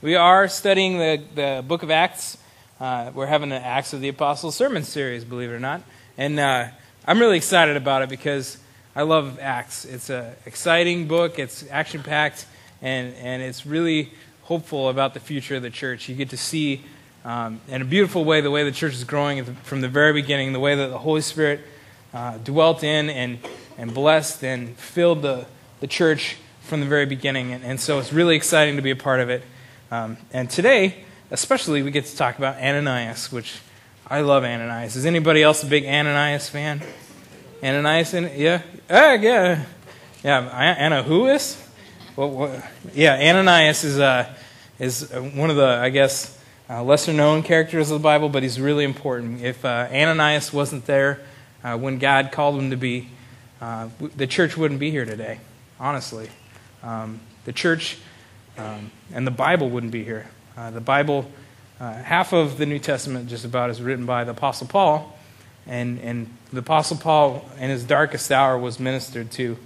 We are studying the, the book of Acts. Uh, we're having an Acts of the Apostles sermon series, believe it or not. And uh, I'm really excited about it because I love Acts. It's an exciting book, it's action packed, and, and it's really hopeful about the future of the church. You get to see um, in a beautiful way the way the church is growing from the very beginning, the way that the Holy Spirit uh, dwelt in and, and blessed and filled the, the church from the very beginning. And, and so it's really exciting to be a part of it. Um, and today, especially, we get to talk about Ananias, which I love Ananias. Is anybody else a big Ananias fan? Ananias, in, yeah, uh, yeah, yeah. Anna who is? Well, well, yeah, Ananias is uh, is one of the I guess uh, lesser known characters of the Bible, but he's really important. If uh, Ananias wasn't there uh, when God called him to be, uh, the church wouldn't be here today. Honestly, um, the church um, and the Bible wouldn't be here. Uh, the Bible, uh, half of the New Testament just about is written by the Apostle Paul, and, and the Apostle Paul, in his darkest hour, was ministered to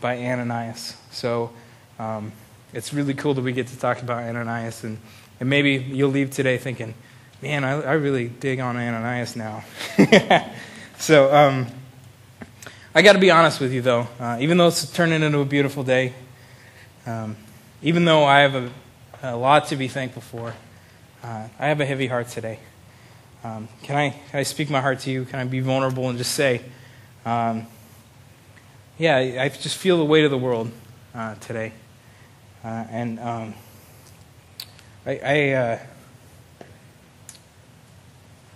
by Ananias. So um, it's really cool that we get to talk about Ananias, and, and maybe you'll leave today thinking, man, I, I really dig on Ananias now. so um, I got to be honest with you, though. Uh, even though it's turning into a beautiful day, um, even though I have a, a lot to be thankful for, uh, I have a heavy heart today. Um, can, I, can I speak my heart to you? Can I be vulnerable and just say, um, yeah, I just feel the weight of the world uh, today. Uh, and um, I, I, uh,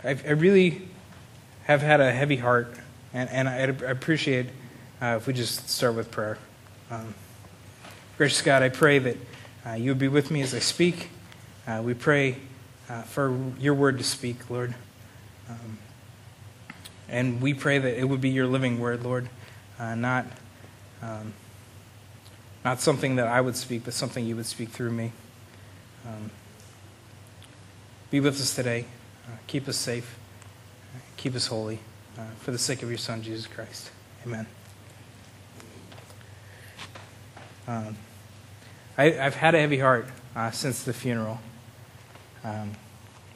I, I, really have had a heavy heart, and, and I, appreciate uh, if we just start with prayer. Um, Gracious God, I pray that uh, you would be with me as I speak. Uh, we pray uh, for your word to speak, Lord. Um, and we pray that it would be your living word, Lord, uh, not, um, not something that I would speak, but something you would speak through me. Um, be with us today. Uh, keep us safe. Keep us holy. For the sake of your Son, Jesus Christ. Amen. Um, I, have had a heavy heart uh, since the funeral. Um,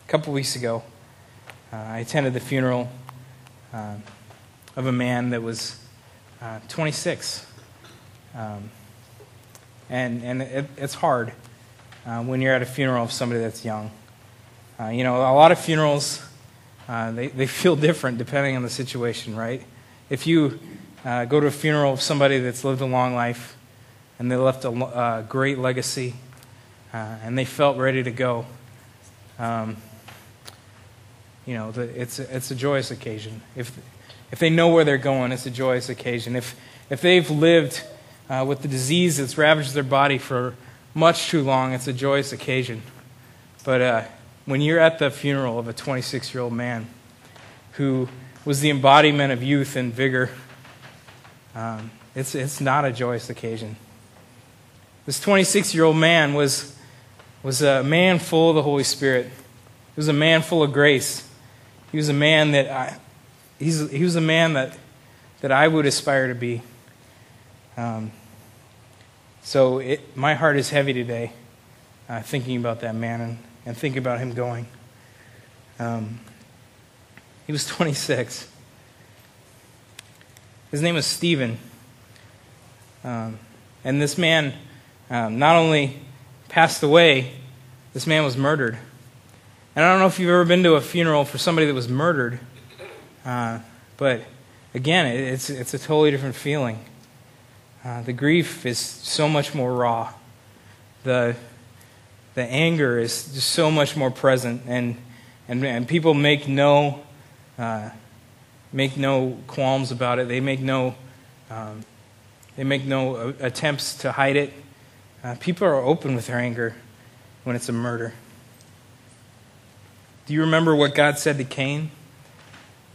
a couple weeks ago, uh, I attended the funeral uh, of a man that was uh, 26. Um, and and it, it's hard uh, when you're at a funeral of somebody that's young. Uh, you know, a lot of funerals, they, they feel different depending on the situation, right? If you go to a funeral of somebody that's lived a long life, and they left a uh, great legacy, uh, and they felt ready to go. Um, you know, the, it's, a, it's a joyous occasion. If, if they know where they're going, it's a joyous occasion. If, if they've lived uh, with the disease that's ravaged their body for much too long, it's a joyous occasion. But uh, when you're at the funeral of a 26 year old man who was the embodiment of youth and vigor, um, it's, it's not a joyous occasion. This 26 year old man was, was a man full of the Holy Spirit. He was a man full of grace. He was a man that I, he was a man that, that I would aspire to be. Um, so it, my heart is heavy today, uh, thinking about that man and, and thinking about him going. Um, he was 26. His name was Stephen. Um, and this man um, not only passed away, this man was murdered. And I don't know if you've ever been to a funeral for somebody that was murdered, uh, but again, it's, it's a totally different feeling. Uh, the grief is so much more raw. The, the anger is just so much more present, and, and, and people make no, uh, make no qualms about it. They make no, um, they make no uh, attempts to hide it. Uh, people are open with their anger when it's a murder. Do you remember what God said to Cain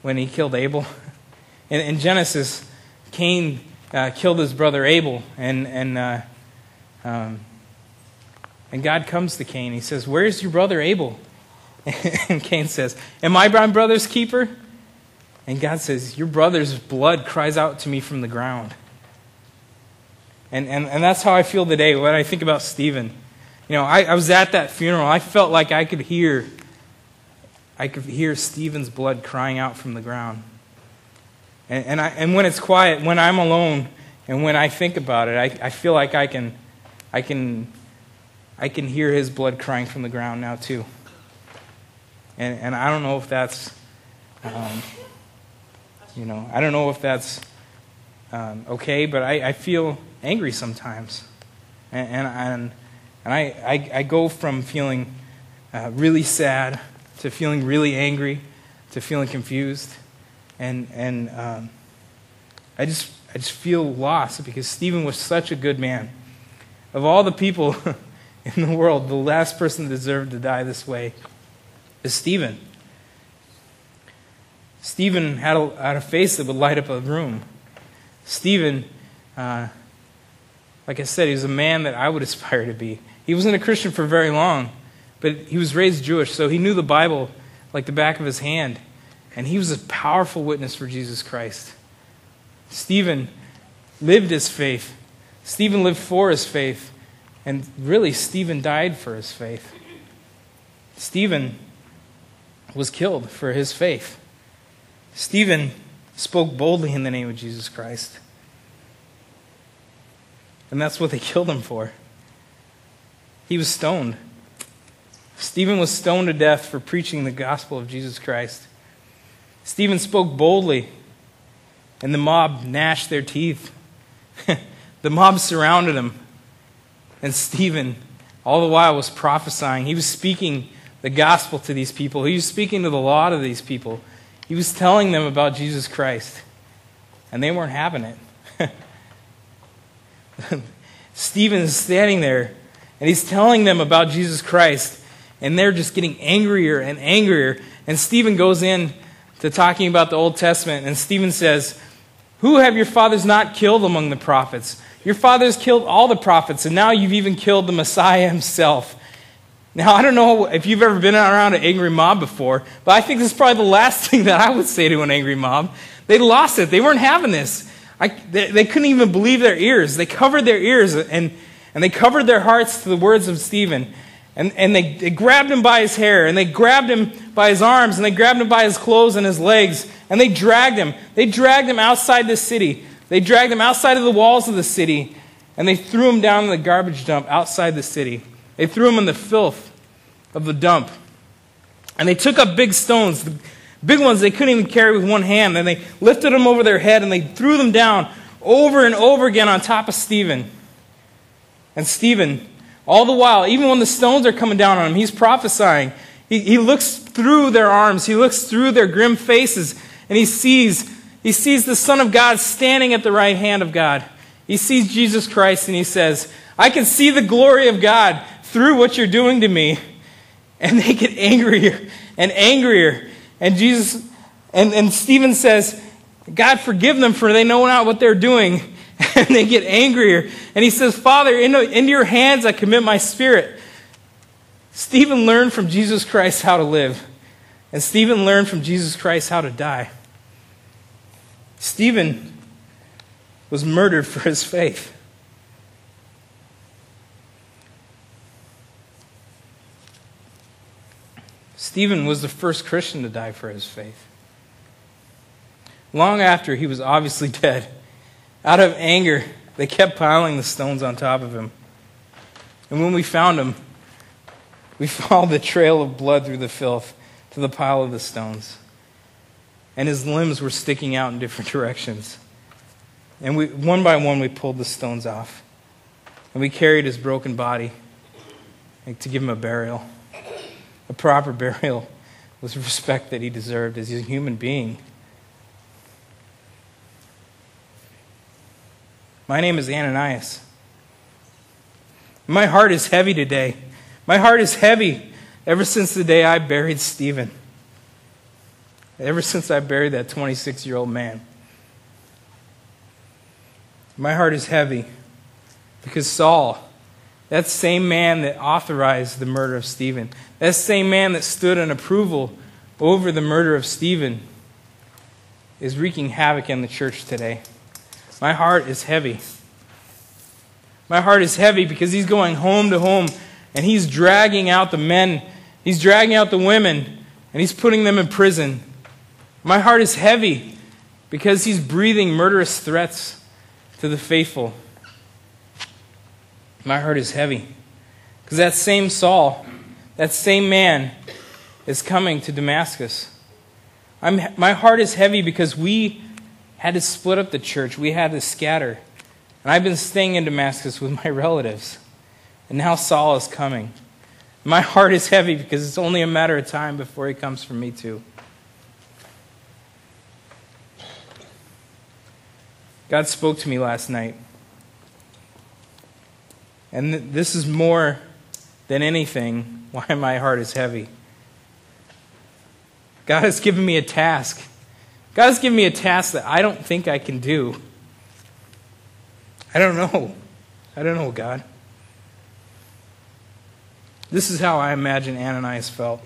when he killed Abel? In, in Genesis, Cain uh, killed his brother Abel, and, and, uh, um, and God comes to Cain. He says, Where's your brother Abel? and Cain says, Am I my brother's keeper? And God says, Your brother's blood cries out to me from the ground. And, and, and that's how I feel today when I think about Stephen. You know, I, I was at that funeral. I felt like I could hear, I could hear Stephen's blood crying out from the ground. And, and, I, and when it's quiet, when I'm alone, and when I think about it, I, I feel like I can, I can, I can hear his blood crying from the ground now too. And, and I don't know if that's, um, you know, I don't know if that's um, okay, but I, I feel angry sometimes. And, and, and, I, I, I go from feeling uh, really sad to feeling really angry to feeling confused. And, and um, I, just, I just feel lost because Stephen was such a good man. Of all the people in the world, the last person that deserved to die this way is Stephen. Stephen had a, had a face that would light up a room. Stephen, uh, like I said, he was a man that I would aspire to be. He wasn't a Christian for very long, but he was raised Jewish, so he knew the Bible like the back of his hand. And he was a powerful witness for Jesus Christ. Stephen lived his faith. Stephen lived for his faith. And really, Stephen died for his faith. Stephen was killed for his faith. Stephen spoke boldly in the name of Jesus Christ. And that's what they killed him for. He was stoned. Stephen was stoned to death for preaching the gospel of Jesus Christ. Stephen spoke boldly, and the mob gnashed their teeth. the mob surrounded him, and Stephen, all the while, was prophesying. He was speaking the gospel to these people, he was speaking to the law to these people. He was telling them about Jesus Christ, and they weren't having it. Stephen is standing there, and he's telling them about Jesus Christ, and they're just getting angrier and angrier. And Stephen goes in to talking about the Old Testament. And Stephen says, Who have your fathers not killed among the prophets? Your fathers killed all the prophets, and now you've even killed the Messiah himself. Now, I don't know if you've ever been around an angry mob before, but I think this is probably the last thing that I would say to an angry mob. They lost it. They weren't having this. I, they, they couldn't even believe their ears. They covered their ears and, and they covered their hearts to the words of Stephen. And, and they, they grabbed him by his hair, and they grabbed him by his arms, and they grabbed him by his clothes and his legs, and they dragged him. They dragged him outside the city. They dragged him outside of the walls of the city, and they threw him down in the garbage dump outside the city. They threw him in the filth of the dump. And they took up big stones, the big ones they couldn't even carry with one hand, and they lifted them over their head, and they threw them down over and over again on top of Stephen. And Stephen all the while, even when the stones are coming down on him, he's prophesying. He, he looks through their arms, he looks through their grim faces, and he sees, he sees the Son of God standing at the right hand of God. He sees Jesus Christ and he says, I can see the glory of God through what you're doing to me. And they get angrier and angrier. And Jesus and, and Stephen says, God forgive them for they know not what they're doing. and they get angrier. And he says, Father, into, into your hands I commit my spirit. Stephen learned from Jesus Christ how to live, and Stephen learned from Jesus Christ how to die. Stephen was murdered for his faith. Stephen was the first Christian to die for his faith. Long after he was obviously dead, out of anger, they kept piling the stones on top of him. And when we found him, we followed the trail of blood through the filth to the pile of the stones. And his limbs were sticking out in different directions. And we, one by one, we pulled the stones off. And we carried his broken body to give him a burial, a proper burial with respect that he deserved as a human being. My name is Ananias. My heart is heavy today. My heart is heavy ever since the day I buried Stephen. Ever since I buried that 26 year old man. My heart is heavy because Saul, that same man that authorized the murder of Stephen, that same man that stood in approval over the murder of Stephen, is wreaking havoc in the church today. My heart is heavy. My heart is heavy because he's going home to home and he's dragging out the men, he's dragging out the women, and he's putting them in prison. My heart is heavy because he's breathing murderous threats to the faithful. My heart is heavy because that same Saul, that same man, is coming to Damascus. I'm, my heart is heavy because we had to split up the church, we had to scatter. And I've been staying in Damascus with my relatives. And now Saul is coming. My heart is heavy because it's only a matter of time before he comes for me, too. God spoke to me last night. And th- this is more than anything why my heart is heavy. God has given me a task. God has given me a task that I don't think I can do. I don't know. I don't know, God. This is how I imagine Ananias felt.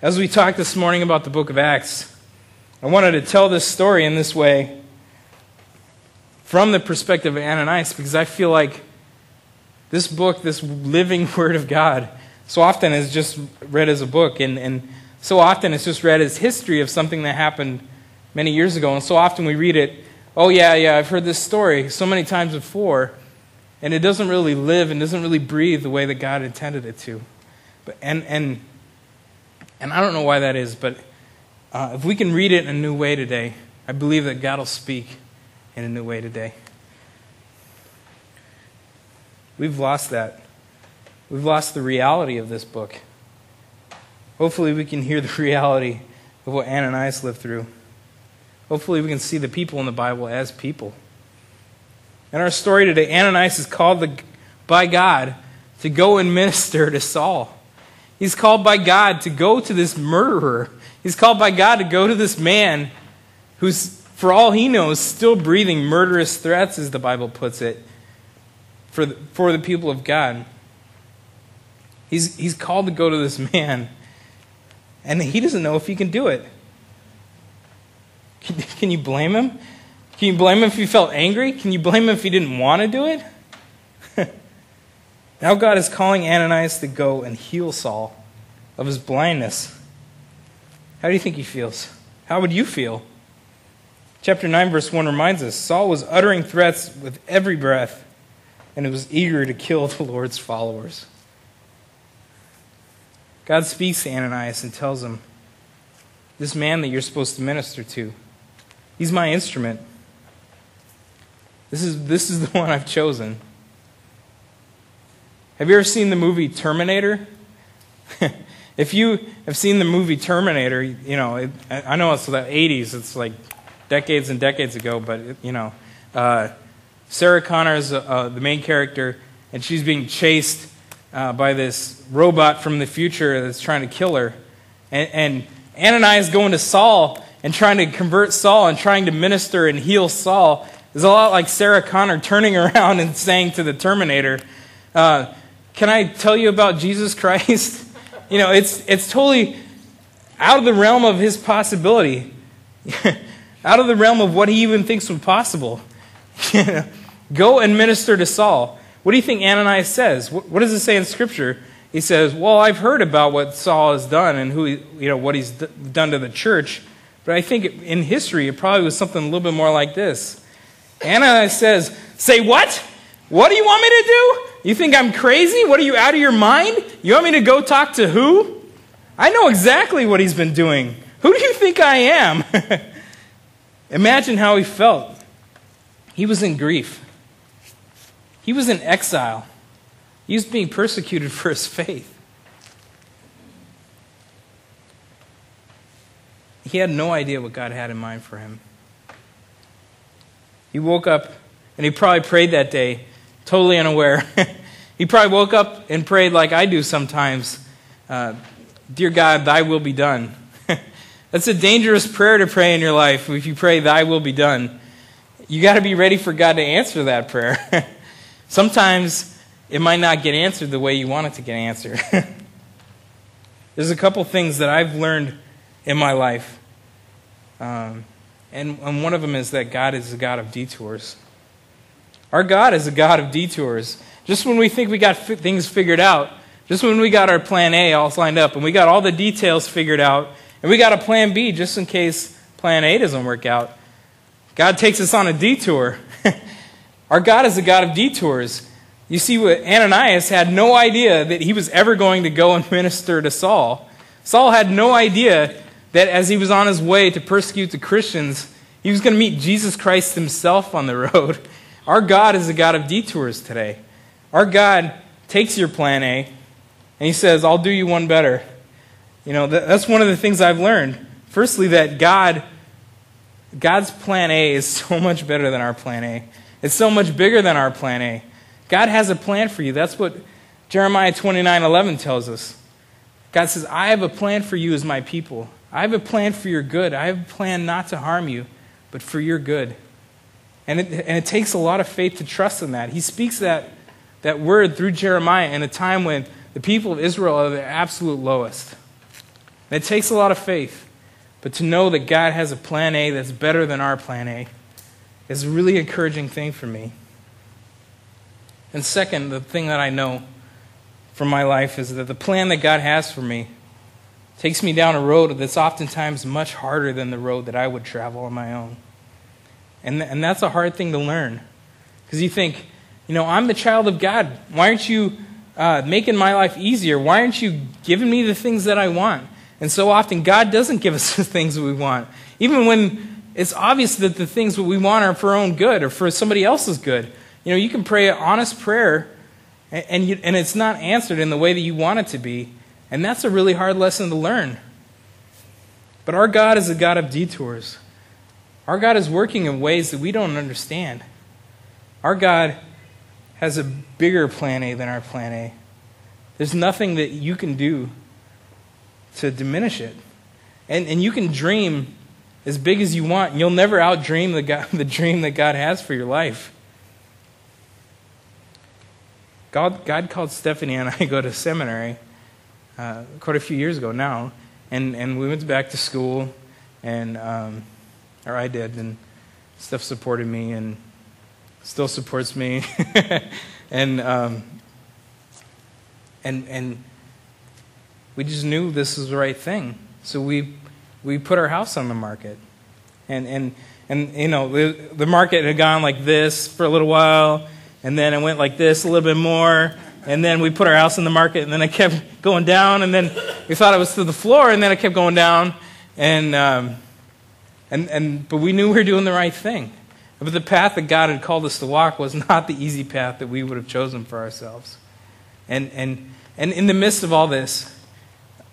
As we talked this morning about the book of Acts, I wanted to tell this story in this way from the perspective of Ananias because I feel like this book, this living word of God, so often is just read as a book, and, and so often it's just read as history of something that happened many years ago. And so often we read it, oh, yeah, yeah, I've heard this story so many times before, and it doesn't really live and doesn't really breathe the way that God intended it to. But, and, and, and I don't know why that is, but uh, if we can read it in a new way today, I believe that God will speak in a new way today. We've lost that. We've lost the reality of this book. Hopefully, we can hear the reality of what Ananias lived through. Hopefully, we can see the people in the Bible as people. In our story today, Ananias is called the, by God to go and minister to Saul. He's called by God to go to this murderer. He's called by God to go to this man who's, for all he knows, still breathing murderous threats, as the Bible puts it, for the, for the people of God. He's, he's called to go to this man and he doesn't know if he can do it. Can, can you blame him? Can you blame him if he felt angry? Can you blame him if he didn't want to do it? now God is calling Ananias to go and heal Saul of his blindness. How do you think he feels? How would you feel? Chapter 9, verse 1 reminds us Saul was uttering threats with every breath and it was eager to kill the Lord's followers. God speaks to Ananias and tells him, This man that you're supposed to minister to, he's my instrument. This is, this is the one I've chosen. Have you ever seen the movie Terminator? if you have seen the movie Terminator, you know, it, I know it's the 80s, it's like decades and decades ago, but, it, you know, uh, Sarah Connor is uh, the main character, and she's being chased uh, by this robot from the future that's trying to kill her. And, and Ananias going to Saul and trying to convert Saul and trying to minister and heal Saul is a lot like Sarah Connor turning around and saying to the Terminator, uh, Can I tell you about Jesus Christ? you know, it's, it's totally out of the realm of his possibility, out of the realm of what he even thinks was possible. Go and minister to Saul. What do you think Ananias says? What, does it say in Scripture? He says, "Well, I've heard about what Saul has done and who he, you know what he's d- done to the church, but I think in history it probably was something a little bit more like this." Ananias says, "Say what? What do you want me to do? You think I'm crazy? What are you out of your mind? You want me to go talk to who? I know exactly what he's been doing. Who do you think I am?" Imagine how he felt. He was in grief. He was in exile. He was being persecuted for his faith. He had no idea what God had in mind for him. He woke up and he probably prayed that day, totally unaware. he probably woke up and prayed like I do sometimes uh, Dear God, thy will be done. That's a dangerous prayer to pray in your life if you pray, Thy will be done. You got to be ready for God to answer that prayer. Sometimes it might not get answered the way you want it to get answered. There's a couple things that I've learned in my life. Um, and, and one of them is that God is a God of detours. Our God is a God of detours. Just when we think we got fi- things figured out, just when we got our plan A all lined up and we got all the details figured out, and we got a plan B just in case plan A doesn't work out, God takes us on a detour. our God is a God of detours. You see, Ananias had no idea that he was ever going to go and minister to Saul. Saul had no idea that as he was on his way to persecute the Christians, he was going to meet Jesus Christ himself on the road. Our God is a God of detours today. Our God takes your plan A and he says, I'll do you one better. You know, that's one of the things I've learned. Firstly, that God, God's plan A is so much better than our plan A. It's so much bigger than our plan A. God has a plan for you. That's what Jeremiah 29 11 tells us. God says, I have a plan for you as my people. I have a plan for your good. I have a plan not to harm you, but for your good. And it, and it takes a lot of faith to trust in that. He speaks that, that word through Jeremiah in a time when the people of Israel are the absolute lowest. And it takes a lot of faith. But to know that God has a plan A that's better than our plan A is a really encouraging thing for me. And second, the thing that I know from my life is that the plan that God has for me takes me down a road that's oftentimes much harder than the road that I would travel on my own. And, and that's a hard thing to learn. Because you think, you know, I'm the child of God. Why aren't you uh, making my life easier? Why aren't you giving me the things that I want? And so often, God doesn't give us the things we want. Even when it's obvious that the things that we want are for our own good or for somebody else's good. You know, you can pray an honest prayer and, and, you, and it's not answered in the way that you want it to be. And that's a really hard lesson to learn. But our God is a God of detours. Our God is working in ways that we don't understand. Our God has a bigger plan A than our plan A. There's nothing that you can do to diminish it. And, and you can dream as big as you want, and you'll never outdream the, God, the dream that God has for your life. God, God called Stephanie and I go to seminary uh, quite a few years ago now, and, and we went back to school, and um, or I did, and Steph supported me and still supports me, and um, and and we just knew this was the right thing, so we we put our house on the market, and and and you know the, the market had gone like this for a little while and then it went like this a little bit more, and then we put our house in the market, and then it kept going down, and then we thought it was to the floor, and then it kept going down, and um, and and but we knew we were doing the right thing. But the path that God had called us to walk was not the easy path that we would have chosen for ourselves. And and and in the midst of all this,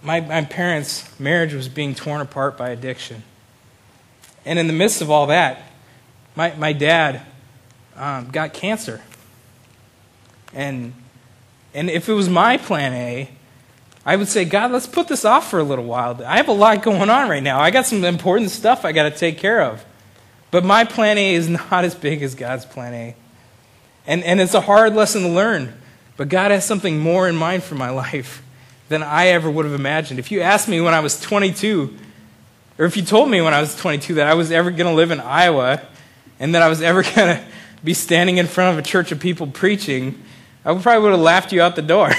my, my parents' marriage was being torn apart by addiction. And in the midst of all that, my, my dad um, got cancer. And, and if it was my plan A, I would say, God, let's put this off for a little while. I have a lot going on right now. I got some important stuff I got to take care of. But my plan A is not as big as God's plan A. And, and it's a hard lesson to learn. But God has something more in mind for my life than I ever would have imagined. If you asked me when I was 22, or if you told me when I was 22 that I was ever going to live in Iowa and that I was ever going to be standing in front of a church of people preaching, I probably would have laughed you out the door.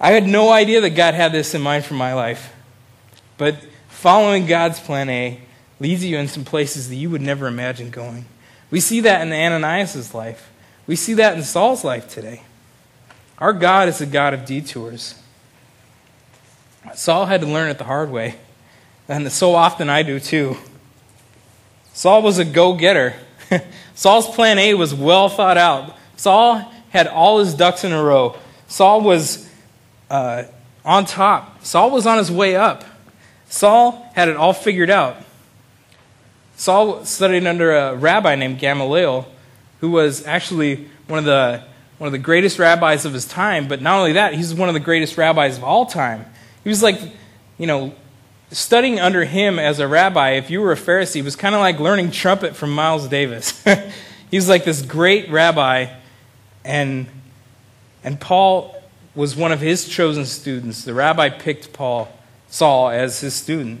I had no idea that God had this in mind for my life. But following God's plan A leads you in some places that you would never imagine going. We see that in Ananias' life. We see that in Saul's life today. Our God is a God of detours. Saul had to learn it the hard way, and so often I do too. Saul was a go getter. Saul's plan A was well thought out. Saul had all his ducks in a row. Saul was uh, on top. Saul was on his way up. Saul had it all figured out. Saul studied under a rabbi named Gamaliel, who was actually one of the one of the greatest rabbis of his time. But not only that, he's one of the greatest rabbis of all time. He was like, you know, studying under him as a rabbi. If you were a Pharisee, was kind of like learning trumpet from Miles Davis. he was like this great rabbi and, and Paul was one of his chosen students. The rabbi picked Paul, Saul, as his student.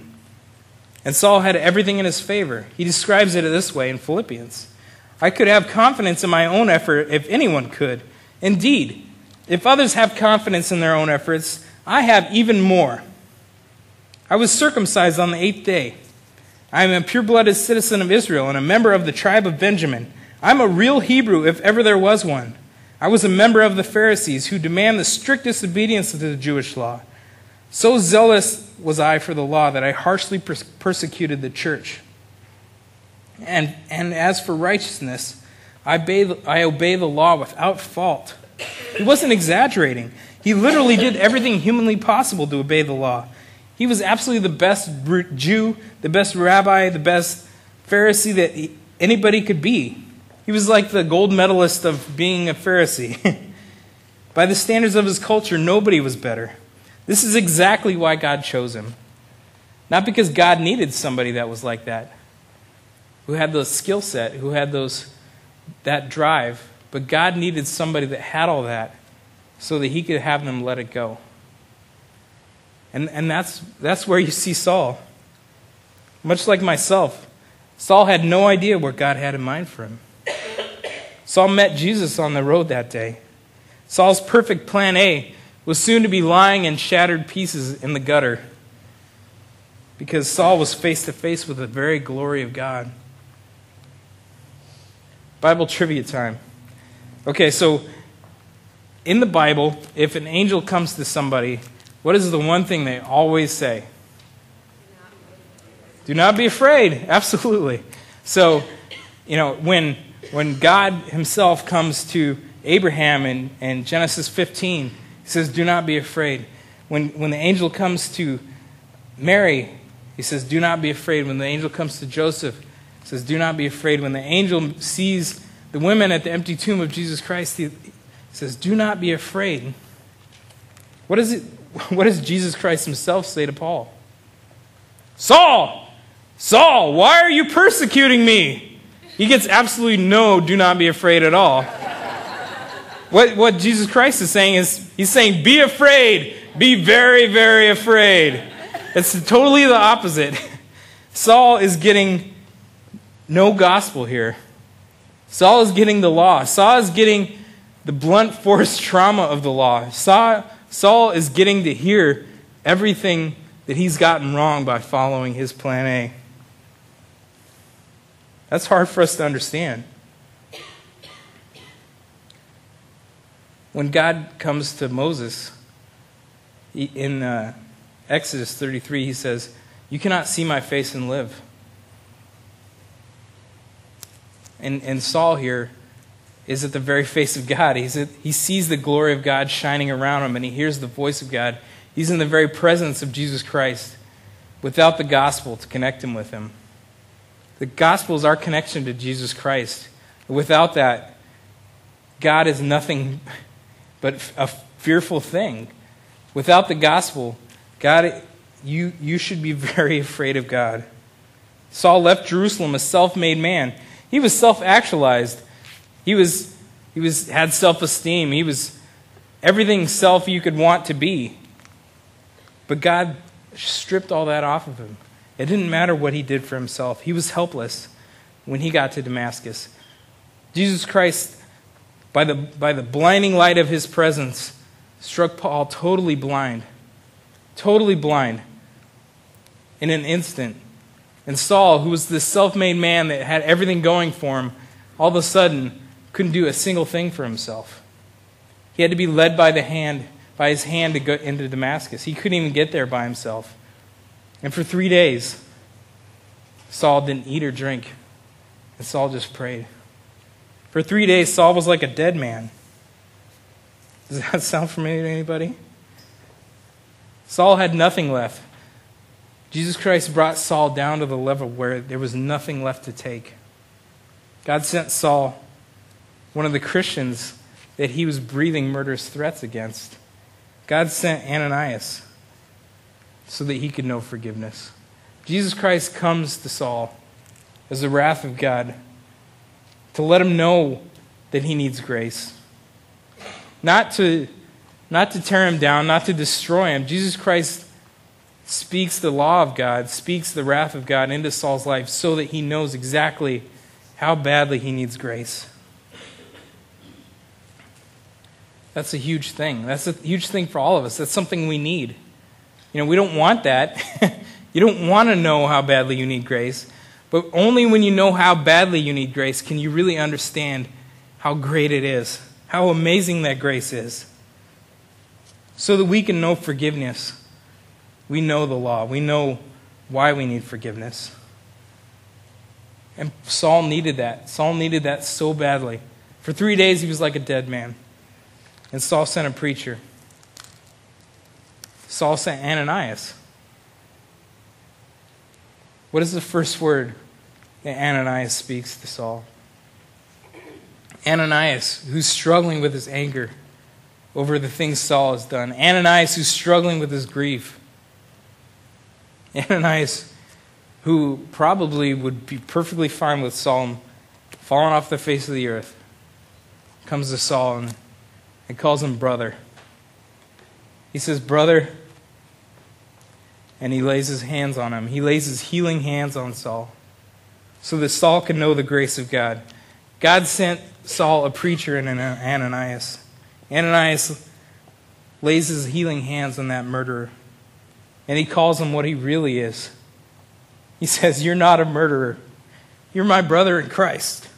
And Saul had everything in his favor. He describes it this way in Philippians I could have confidence in my own effort if anyone could. Indeed, if others have confidence in their own efforts, I have even more. I was circumcised on the eighth day. I am a pure blooded citizen of Israel and a member of the tribe of Benjamin. I'm a real Hebrew if ever there was one. I was a member of the Pharisees who demand the strictest obedience to the Jewish law. So zealous was I for the law that I harshly persecuted the church. And, and as for righteousness, I obey, I obey the law without fault. He wasn't exaggerating. He literally did everything humanly possible to obey the law. He was absolutely the best Jew, the best rabbi, the best Pharisee that anybody could be. He was like the gold medalist of being a Pharisee. By the standards of his culture, nobody was better. This is exactly why God chose him. Not because God needed somebody that was like that, who had the skill set, who had those that drive, but God needed somebody that had all that so that he could have them let it go. And, and that's, that's where you see Saul. Much like myself, Saul had no idea what God had in mind for him. Saul met Jesus on the road that day. Saul's perfect plan A was soon to be lying in shattered pieces in the gutter because Saul was face to face with the very glory of God. Bible trivia time. Okay, so in the Bible, if an angel comes to somebody, what is the one thing they always say? Do not be afraid. Absolutely. So, you know, when, when God Himself comes to Abraham in, in Genesis 15, He says, Do not be afraid. When, when the angel comes to Mary, He says, Do not be afraid. When the angel comes to Joseph, he says, Do not be afraid. When the angel sees the women at the empty tomb of Jesus Christ, he says, Do not be afraid. What, is it, what does Jesus Christ himself say to Paul? Saul, Saul, why are you persecuting me? He gets absolutely no do not be afraid at all. what, what Jesus Christ is saying is, He's saying, Be afraid. Be very, very afraid. It's totally the opposite. Saul is getting no gospel here. Saul is getting the law. Saul is getting the blunt force trauma of the law. Saul, is getting to hear everything that he's gotten wrong by following his plan A. That's hard for us to understand. When God comes to Moses in uh, Exodus 33, he says, You cannot see my face and live. And, and Saul here is at the very face of God. He's at, he sees the glory of God shining around him and he hears the voice of God. He's in the very presence of Jesus Christ without the gospel to connect him with him. The gospel is our connection to Jesus Christ. Without that, God is nothing but a fearful thing. Without the gospel, God, you, you should be very afraid of God. Saul left Jerusalem a self made man. He was self actualized. He was he was had self esteem. He was everything self you could want to be. But God stripped all that off of him. It didn't matter what he did for himself. He was helpless when he got to Damascus. Jesus Christ, by the, by the blinding light of his presence, struck Paul totally blind. Totally blind. In an instant. And Saul, who was this self made man that had everything going for him, all of a sudden couldn't do a single thing for himself. He had to be led by the hand, by his hand to go into Damascus. He couldn't even get there by himself. And for three days, Saul didn't eat or drink. And Saul just prayed. For three days, Saul was like a dead man. Does that sound familiar to anybody? Saul had nothing left. Jesus Christ brought Saul down to the level where there was nothing left to take. God sent Saul, one of the Christians that he was breathing murderous threats against. God sent Ananias so that he could know forgiveness. Jesus Christ comes to Saul as the wrath of God to let him know that he needs grace. Not to, not to tear him down, not to destroy him. Jesus Christ speaks the law of God, speaks the wrath of God into Saul's life so that he knows exactly how badly he needs grace. That's a huge thing. That's a huge thing for all of us. That's something we need. You know, we don't want that. you don't want to know how badly you need grace. But only when you know how badly you need grace can you really understand how great it is, how amazing that grace is. So that we can know forgiveness. We know the law. We know why we need forgiveness. And Saul needed that. Saul needed that so badly. For three days, he was like a dead man. And Saul sent a preacher. Saul sent Ananias. What is the first word that Ananias speaks to Saul? Ananias, who's struggling with his anger over the things Saul has done. Ananias, who's struggling with his grief. Ananias, who probably would be perfectly fine with Saul falling off the face of the earth, comes to Saul and, and calls him brother. He says, Brother, and he lays his hands on him. He lays his healing hands on Saul so that Saul can know the grace of God. God sent Saul a preacher in Ananias. Ananias lays his healing hands on that murderer, and he calls him what he really is. He says, You're not a murderer, you're my brother in Christ.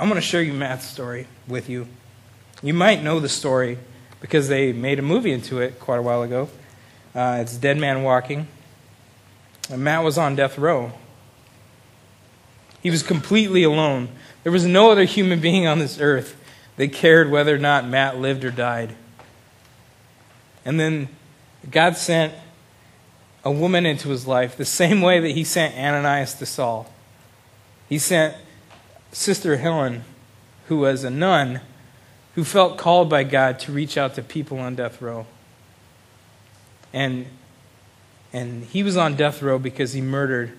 I'm going to share you Matt's story with you. You might know the story because they made a movie into it quite a while ago. Uh, it's Dead Man Walking. And Matt was on death row. He was completely alone. There was no other human being on this earth that cared whether or not Matt lived or died. And then God sent a woman into his life the same way that he sent Ananias to Saul. He sent Sister Helen, who was a nun, who felt called by God to reach out to people on death row. And, and he was on death row because he murdered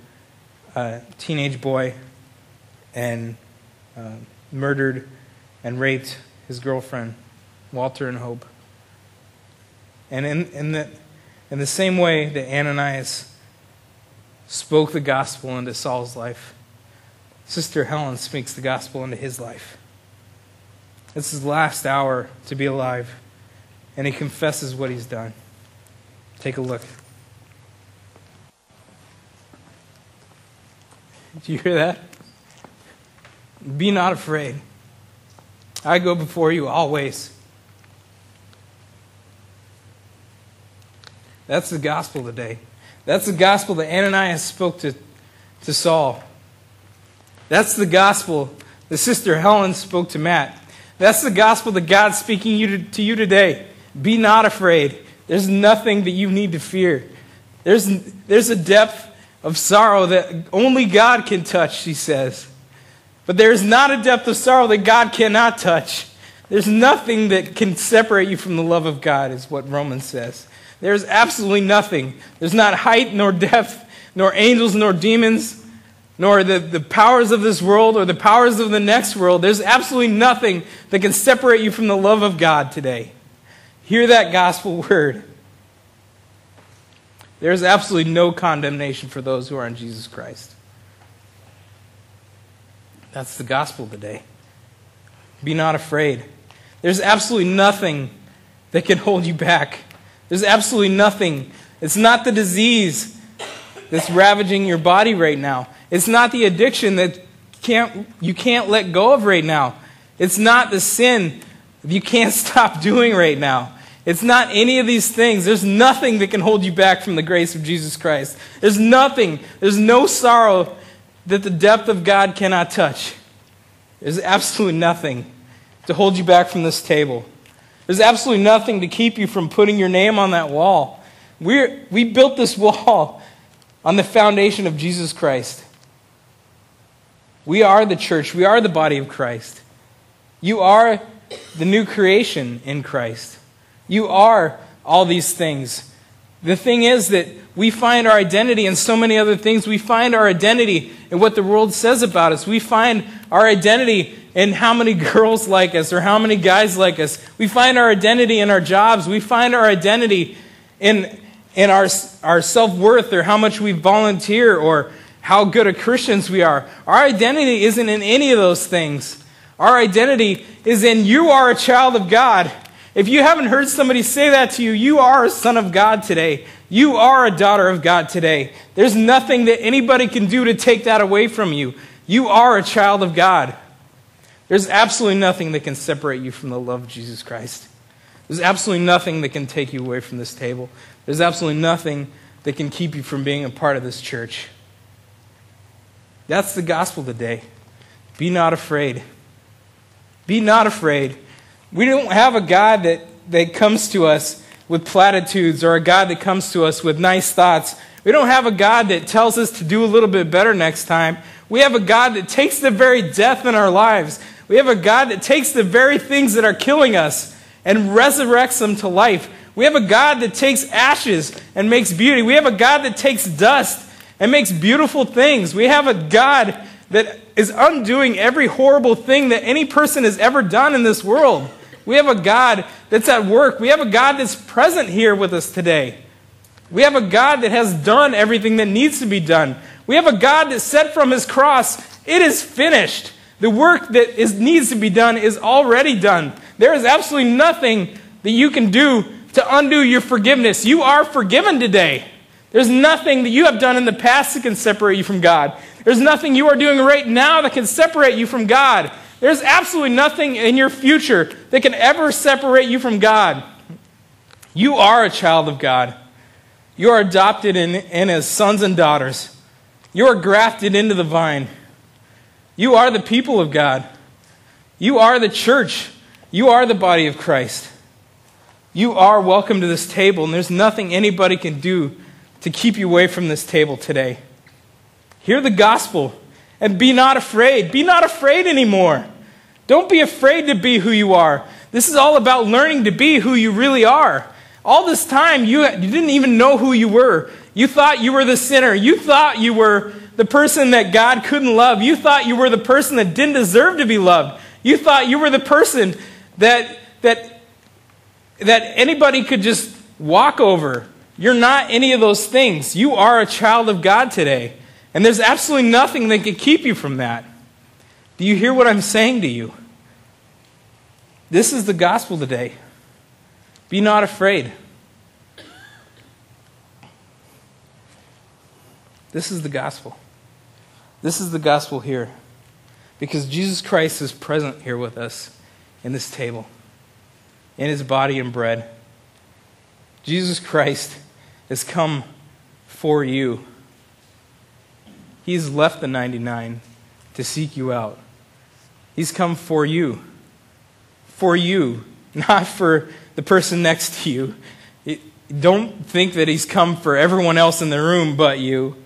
a teenage boy and uh, murdered and raped his girlfriend, Walter and Hope. And in, in, the, in the same way that Ananias spoke the gospel into Saul's life, Sister Helen speaks the gospel into his life. It's his last hour to be alive, and he confesses what he's done. Take a look. Do you hear that? Be not afraid. I go before you always. That's the gospel today. That's the gospel that Ananias spoke to, to Saul. That's the gospel that Sister Helen spoke to Matt. That's the gospel that God's speaking you to, to you today. Be not afraid. There's nothing that you need to fear. There's, there's a depth of sorrow that only God can touch, she says. But there is not a depth of sorrow that God cannot touch. There's nothing that can separate you from the love of God, is what Romans says. There's absolutely nothing. There's not height, nor depth, nor angels, nor demons, nor the, the powers of this world or the powers of the next world. There's absolutely nothing that can separate you from the love of God today. Hear that gospel word. There's absolutely no condemnation for those who are in Jesus Christ. That's the gospel today. Be not afraid. There's absolutely nothing that can hold you back. There's absolutely nothing. It's not the disease that's ravaging your body right now. It's not the addiction that can't, you can't let go of right now. It's not the sin you can't stop doing right now. It's not any of these things. There's nothing that can hold you back from the grace of Jesus Christ. There's nothing. There's no sorrow that the depth of God cannot touch. There's absolutely nothing to hold you back from this table. There's absolutely nothing to keep you from putting your name on that wall. We're, we built this wall on the foundation of Jesus Christ. We are the church. We are the body of Christ. You are the new creation in Christ. You are all these things. The thing is that we find our identity in so many other things. We find our identity in what the world says about us. We find our identity in how many girls like us or how many guys like us. We find our identity in our jobs. We find our identity in in our, our self worth or how much we volunteer or how good of Christians we are. Our identity isn't in any of those things. Our identity is in you are a child of God. If you haven't heard somebody say that to you, you are a son of God today. You are a daughter of God today. There's nothing that anybody can do to take that away from you. You are a child of God. There's absolutely nothing that can separate you from the love of Jesus Christ. There's absolutely nothing that can take you away from this table. There's absolutely nothing that can keep you from being a part of this church. That's the gospel today. Be not afraid. Be not afraid. We don't have a God that, that comes to us with platitudes or a God that comes to us with nice thoughts. We don't have a God that tells us to do a little bit better next time. We have a God that takes the very death in our lives. We have a God that takes the very things that are killing us and resurrects them to life. We have a God that takes ashes and makes beauty. We have a God that takes dust and makes beautiful things. We have a God that is undoing every horrible thing that any person has ever done in this world. We have a God that's at work. We have a God that's present here with us today. We have a God that has done everything that needs to be done. We have a God that said from his cross, It is finished. The work that is, needs to be done is already done. There is absolutely nothing that you can do to undo your forgiveness. You are forgiven today. There's nothing that you have done in the past that can separate you from God. There's nothing you are doing right now that can separate you from God. There's absolutely nothing in your future that can ever separate you from God. You are a child of God. You are adopted in, in as sons and daughters. You are grafted into the vine. You are the people of God. You are the church. You are the body of Christ. You are welcome to this table, and there's nothing anybody can do to keep you away from this table today. Hear the gospel and be not afraid. Be not afraid anymore. Don't be afraid to be who you are. This is all about learning to be who you really are. All this time, you, you didn't even know who you were. You thought you were the sinner. You thought you were the person that God couldn't love. You thought you were the person that didn't deserve to be loved. You thought you were the person that, that, that anybody could just walk over. You're not any of those things. You are a child of God today. And there's absolutely nothing that can keep you from that. Do you hear what I'm saying to you? This is the gospel today. Be not afraid. This is the gospel. This is the gospel here. Because Jesus Christ is present here with us in this table, in his body and bread. Jesus Christ has come for you. He's left the 99 to seek you out. He's come for you. For you, not for the person next to you. Don't think that he's come for everyone else in the room but you.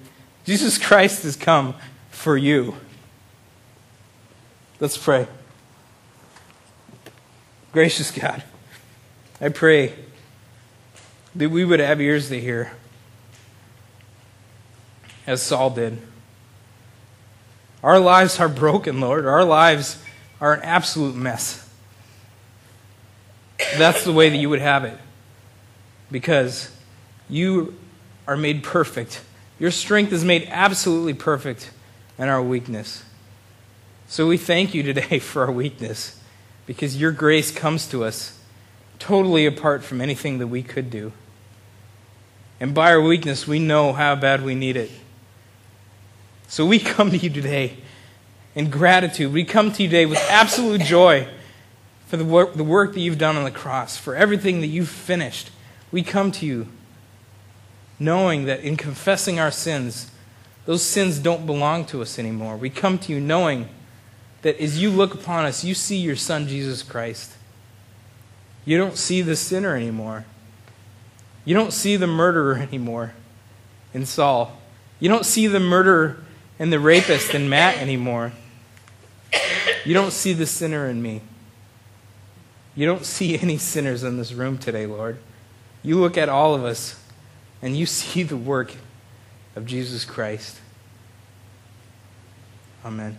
Jesus Christ has come for you. Let's pray. Gracious God, I pray that we would have ears to hear, as Saul did. Our lives are broken, Lord. Our lives are an absolute mess. That's the way that you would have it. Because you are made perfect. Your strength is made absolutely perfect in our weakness. So we thank you today for our weakness because your grace comes to us totally apart from anything that we could do. And by our weakness, we know how bad we need it. So we come to you today in gratitude. We come to you today with absolute joy for the work, the work that you've done on the cross, for everything that you've finished. We come to you knowing that in confessing our sins, those sins don't belong to us anymore. We come to you knowing that as you look upon us, you see your Son, Jesus Christ. You don't see the sinner anymore. You don't see the murderer anymore in Saul. You don't see the murderer and the rapist in Matt anymore. You don't see the sinner in me. You don't see any sinners in this room today, Lord. You look at all of us and you see the work of Jesus Christ. Amen.